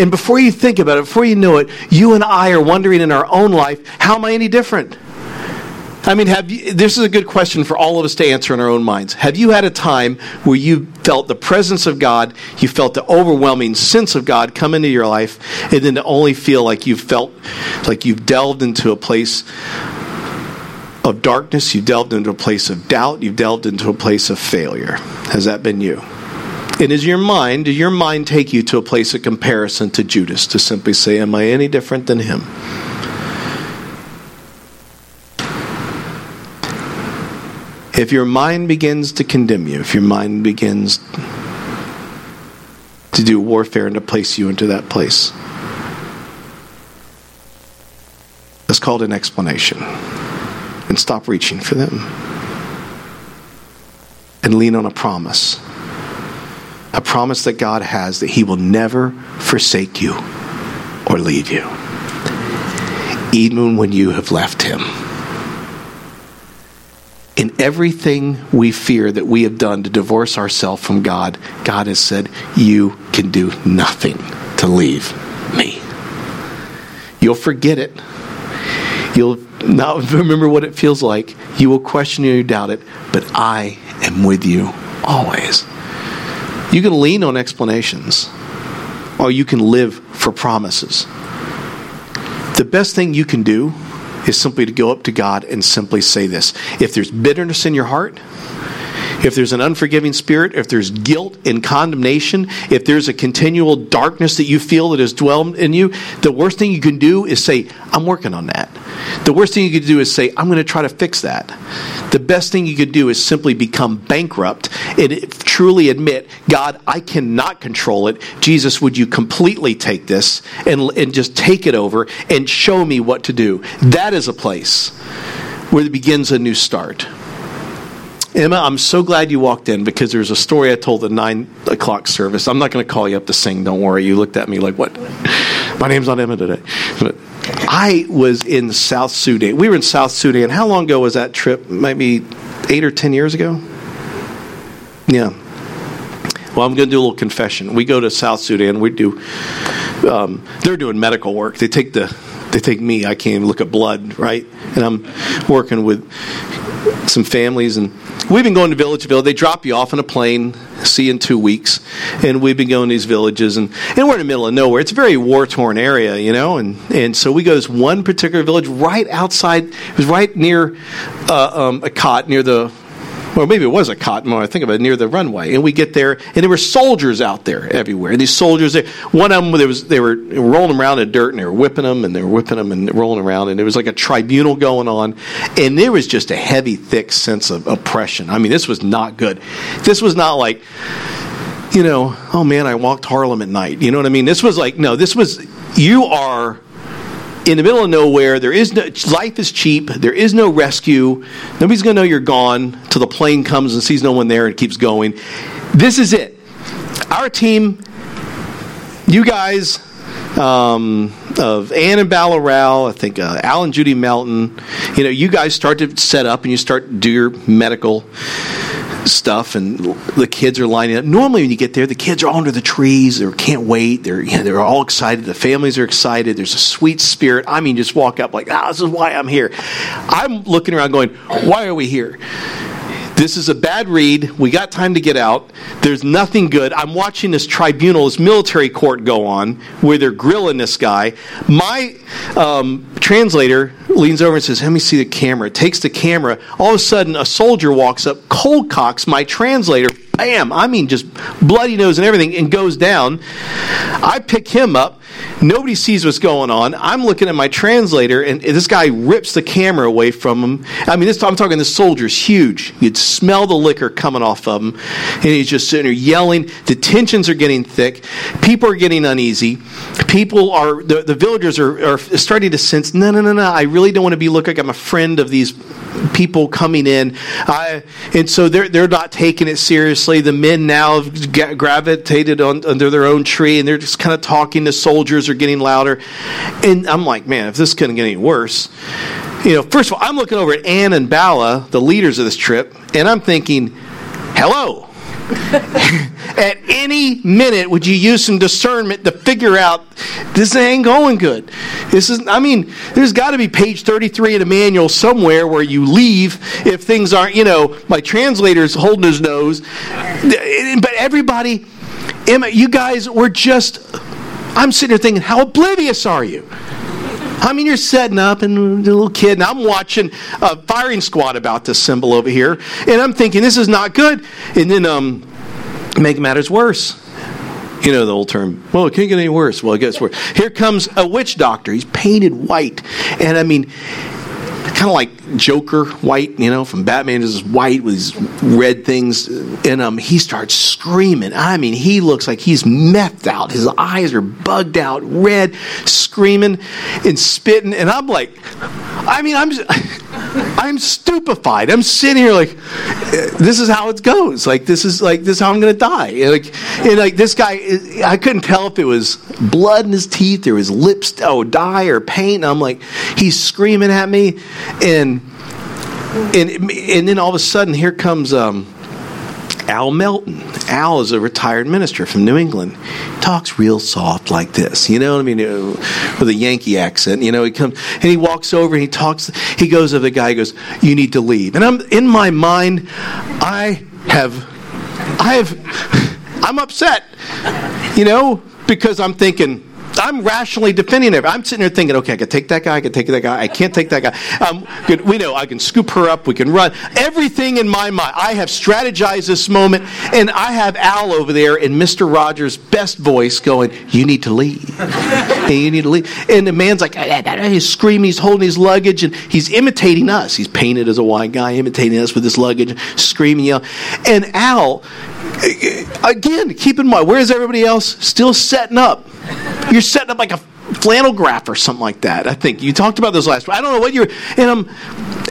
And before you think about it, before you know it, you and I are wondering in our own life, how am I any different? I mean, have you, this is a good question for all of us to answer in our own minds. Have you had a time where you felt the presence of God, you felt the overwhelming sense of God come into your life, and then to only feel like you felt like you've delved into a place of darkness, you delved into a place of doubt, you've delved into a place of failure. Has that been you? And is your mind, does your mind take you to a place of comparison to Judas to simply say, Am I any different than him? If your mind begins to condemn you, if your mind begins to do warfare and to place you into that place, that's called an explanation and stop reaching for them. And lean on a promise. A promise that God has that He will never forsake you or leave you, even when you have left Him. In everything we fear that we have done to divorce ourselves from God, God has said, You can do nothing to leave me. You'll forget it. You'll not remember what it feels like. You will question and you doubt it, but I am with you always. You can lean on explanations, or you can live for promises. The best thing you can do is simply to go up to God and simply say this. If there's bitterness in your heart, if there's an unforgiving spirit, if there's guilt and condemnation, if there's a continual darkness that you feel that has dwelled in you, the worst thing you can do is say, I'm working on that. The worst thing you could do is say, I'm going to try to fix that. The best thing you could do is simply become bankrupt and truly admit, God, I cannot control it. Jesus, would you completely take this and, and just take it over and show me what to do? That is a place where it begins a new start. Emma, I'm so glad you walked in because there's a story I told at 9 o'clock service. I'm not going to call you up to sing, don't worry. You looked at me like, what? My name's not Emma today. But I was in South Sudan. We were in South Sudan. How long ago was that trip? Maybe eight or ten years ago? Yeah. Well, I'm going to do a little confession. We go to South Sudan. We do. Um, they're doing medical work. They take the. They take me. I can't even look at blood, right? And I'm working with some families, and we've been going to village to village. They drop you off in a plane, see you in two weeks, and we've been going to these villages, and, and we're in the middle of nowhere. It's a very war torn area, you know, and, and so we go to this one particular village right outside. It was right near uh, um, a cot near the or maybe it was a cotton when I think of it, near the runway. And we get there, and there were soldiers out there everywhere. And these soldiers, one of them, there was, they were rolling around in dirt, and they were whipping them, and they were whipping them and rolling around. And there was like a tribunal going on. And there was just a heavy, thick sense of oppression. I mean, this was not good. This was not like, you know, oh man, I walked Harlem at night. You know what I mean? This was like, no, this was, you are in the middle of nowhere. There is no life is cheap. There is no rescue. Nobody's going to know you're gone till the plane comes and sees no one there and keeps going. This is it. Our team, you guys um, of Ann and Ballarat, I think uh, Alan Judy Melton. You know, you guys start to set up and you start do your medical stuff, and the kids are lining up. Normally, when you get there, the kids are all under the trees. They can't wait. They're you know, they're all excited. The families are excited. There's a sweet spirit. I mean, just walk up like, ah, this is why I'm here. I'm looking around, going, why are we here? This is a bad read. We got time to get out. There's nothing good. I'm watching this tribunal, this military court go on where they're grilling this guy. My um, translator leans over and says, Let me see the camera. Takes the camera. All of a sudden, a soldier walks up, cold cocks my translator. Bam! I mean, just bloody nose and everything, and goes down. I pick him up. Nobody sees what's going on. I'm looking at my translator, and this guy rips the camera away from him. I mean, this I'm talking. This soldier's huge. You'd smell the liquor coming off of him, and he's just sitting there yelling. The tensions are getting thick. People are getting uneasy. People are the, the villagers are, are starting to sense. No, no, no, no. I really don't want to be look like I'm a friend of these people coming in, I, and so they're they're not taking it seriously. The men now have gravitated on, under their own tree, and they're just kind of talking. to soldiers are getting louder, and I'm like, man, if this couldn't get any worse, you know. First of all, I'm looking over at Anne and Bala, the leaders of this trip, and I'm thinking, hello. At any minute, would you use some discernment to figure out this ain't going good? This is, I mean, there's got to be page 33 in a manual somewhere where you leave if things aren't, you know, my translator's holding his nose. But everybody, Emma, you guys were just, I'm sitting there thinking, how oblivious are you? I mean, you're setting up, and the little kid, and I'm watching a firing squad about this symbol over here, and I'm thinking this is not good. And then, um, make matters worse. You know the old term. Well, it can't get any worse. Well, it gets worse. Here comes a witch doctor. He's painted white, and I mean, kind of like Joker white, you know, from Batman is white with these red things. in him. he starts screaming. I mean, he looks like he's methed out. His eyes are bugged out, red, screaming and spitting. And I'm like, I mean, I'm. I'm stupefied. I'm sitting here like, this is how it goes. Like this is like this is how I'm to die. And like, and like this guy, I couldn't tell if it was blood in his teeth or his lips, oh, dye or paint. I'm like, he's screaming at me, and and and then all of a sudden, here comes um, Al Melton. Al is a retired minister from New England. He talks real soft like this, you know what I mean, uh, with a Yankee accent. You know, he comes and he walks over and he talks. He goes to the guy. Goes, "You need to leave." And I'm in my mind, I have, I have, I'm upset, you know, because I'm thinking I'm rationally defending it. I'm sitting there thinking, okay, I can take that guy, I can take that guy, I can't take that guy. Um, good, we know I can scoop her up, we can run. Everything in my mind, I have strategized this moment, and I have Al over there in Mr. Rogers' best voice going, You need to leave. hey, you need to leave. And the man's like, he's screaming, he's holding his luggage, and he's imitating us. He's painted as a white guy, imitating us with his luggage, screaming, yelling. And Al, again, keep in mind, where's everybody else? Still setting up. You're setting up like a flannel graph or something like that. I think you talked about this last. I don't know what you're. And um,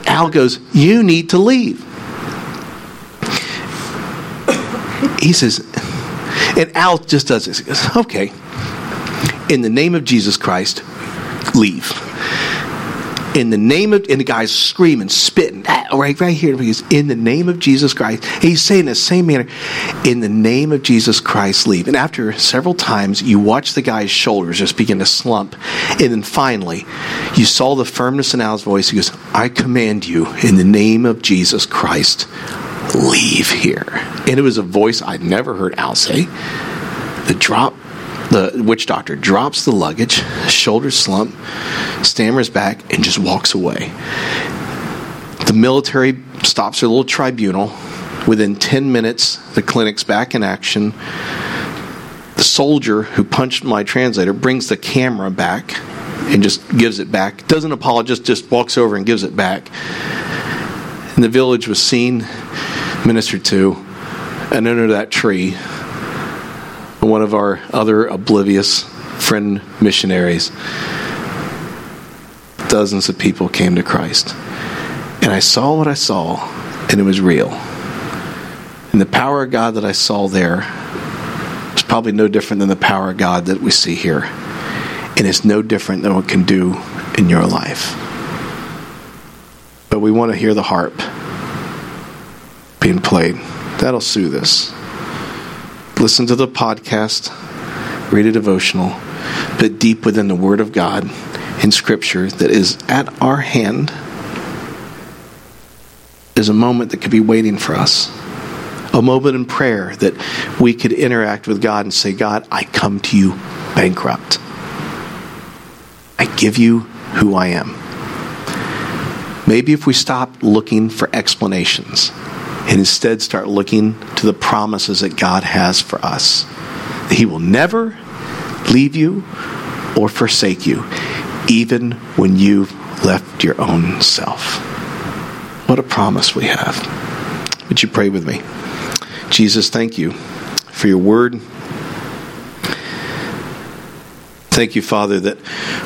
Al goes, "You need to leave." He says, and Al just does this. He goes, "Okay, in the name of Jesus Christ, leave." In the name of, and the guy's screaming, spitting, ah, right, right here, because in the name of Jesus Christ, he's saying the same manner, in the name of Jesus Christ, leave. And after several times, you watch the guy's shoulders just begin to slump. And then finally, you saw the firmness in Al's voice. He goes, I command you in the name of Jesus Christ, leave here. And it was a voice I'd never heard Al say. The drop the witch doctor drops the luggage, shoulders slump, stammers back, and just walks away. The military stops their little tribunal. Within 10 minutes, the clinic's back in action. The soldier who punched my translator brings the camera back and just gives it back. Doesn't apologize, just walks over and gives it back. And the village was seen, ministered to, and under that tree one of our other oblivious friend missionaries, dozens of people came to Christ. And I saw what I saw, and it was real. And the power of God that I saw there is probably no different than the power of God that we see here. And it's no different than what can do in your life. But we want to hear the harp being played. That'll soothe us listen to the podcast, read a devotional, but deep within the Word of God in Scripture that is at our hand, is a moment that could be waiting for us. A moment in prayer that we could interact with God and say, God, I come to you bankrupt. I give you who I am. Maybe if we stop looking for explanations and instead start looking to the promises that God has for us, that He will never leave you or forsake you, even when you've left your own self. What a promise we have. Would you pray with me? Jesus, thank you for your word. Thank you, Father, that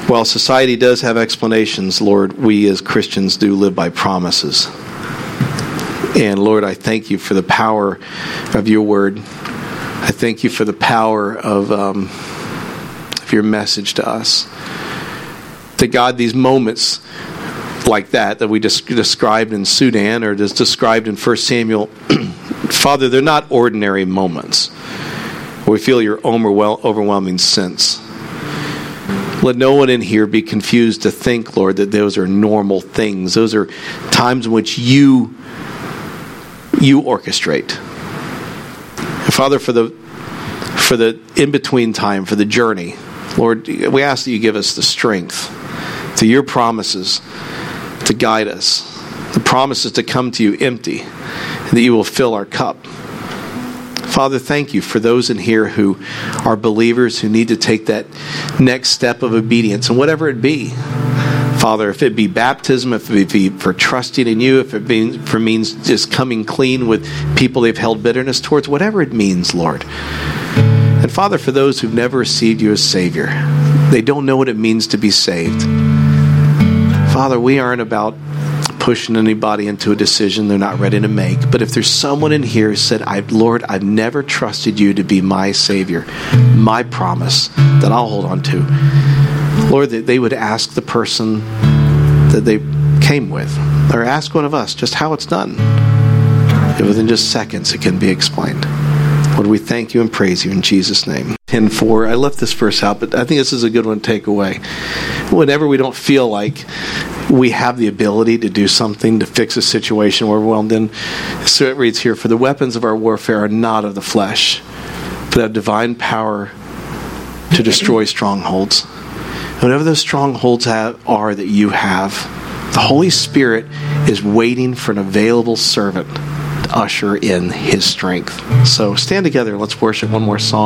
while society does have explanations, Lord, we as Christians do live by promises. And Lord, I thank you for the power of your word. I thank you for the power of, um, of your message to us. That God, these moments like that that we just described in Sudan or just described in 1 Samuel, Father, they're not ordinary moments we feel your overwhelming sense. Let no one in here be confused to think, Lord, that those are normal things. Those are times in which you you orchestrate. Father, for the for the in between time, for the journey, Lord, we ask that you give us the strength to your promises to guide us. The promises to come to you empty, and that you will fill our cup. Father, thank you for those in here who are believers who need to take that next step of obedience, and whatever it be. Father, if it be baptism, if it be for trusting in you, if it be for means just coming clean with people they've held bitterness towards, whatever it means, Lord. And Father, for those who've never received you as Savior, they don't know what it means to be saved. Father, we aren't about pushing anybody into a decision they're not ready to make. But if there's someone in here who said, I, Lord, I've never trusted you to be my Savior, my promise that I'll hold on to, Lord, that they would ask the person that they came with, or ask one of us just how it's done. And within just seconds, it can be explained. Lord, we thank you and praise you in Jesus' name. 10 4. I left this verse out, but I think this is a good one to take away. Whenever we don't feel like we have the ability to do something to fix a situation we're overwhelmed in, so it reads here For the weapons of our warfare are not of the flesh, but have divine power to destroy strongholds. Whatever those strongholds have, are that you have, the Holy Spirit is waiting for an available servant to usher in his strength. So stand together. Let's worship one more song.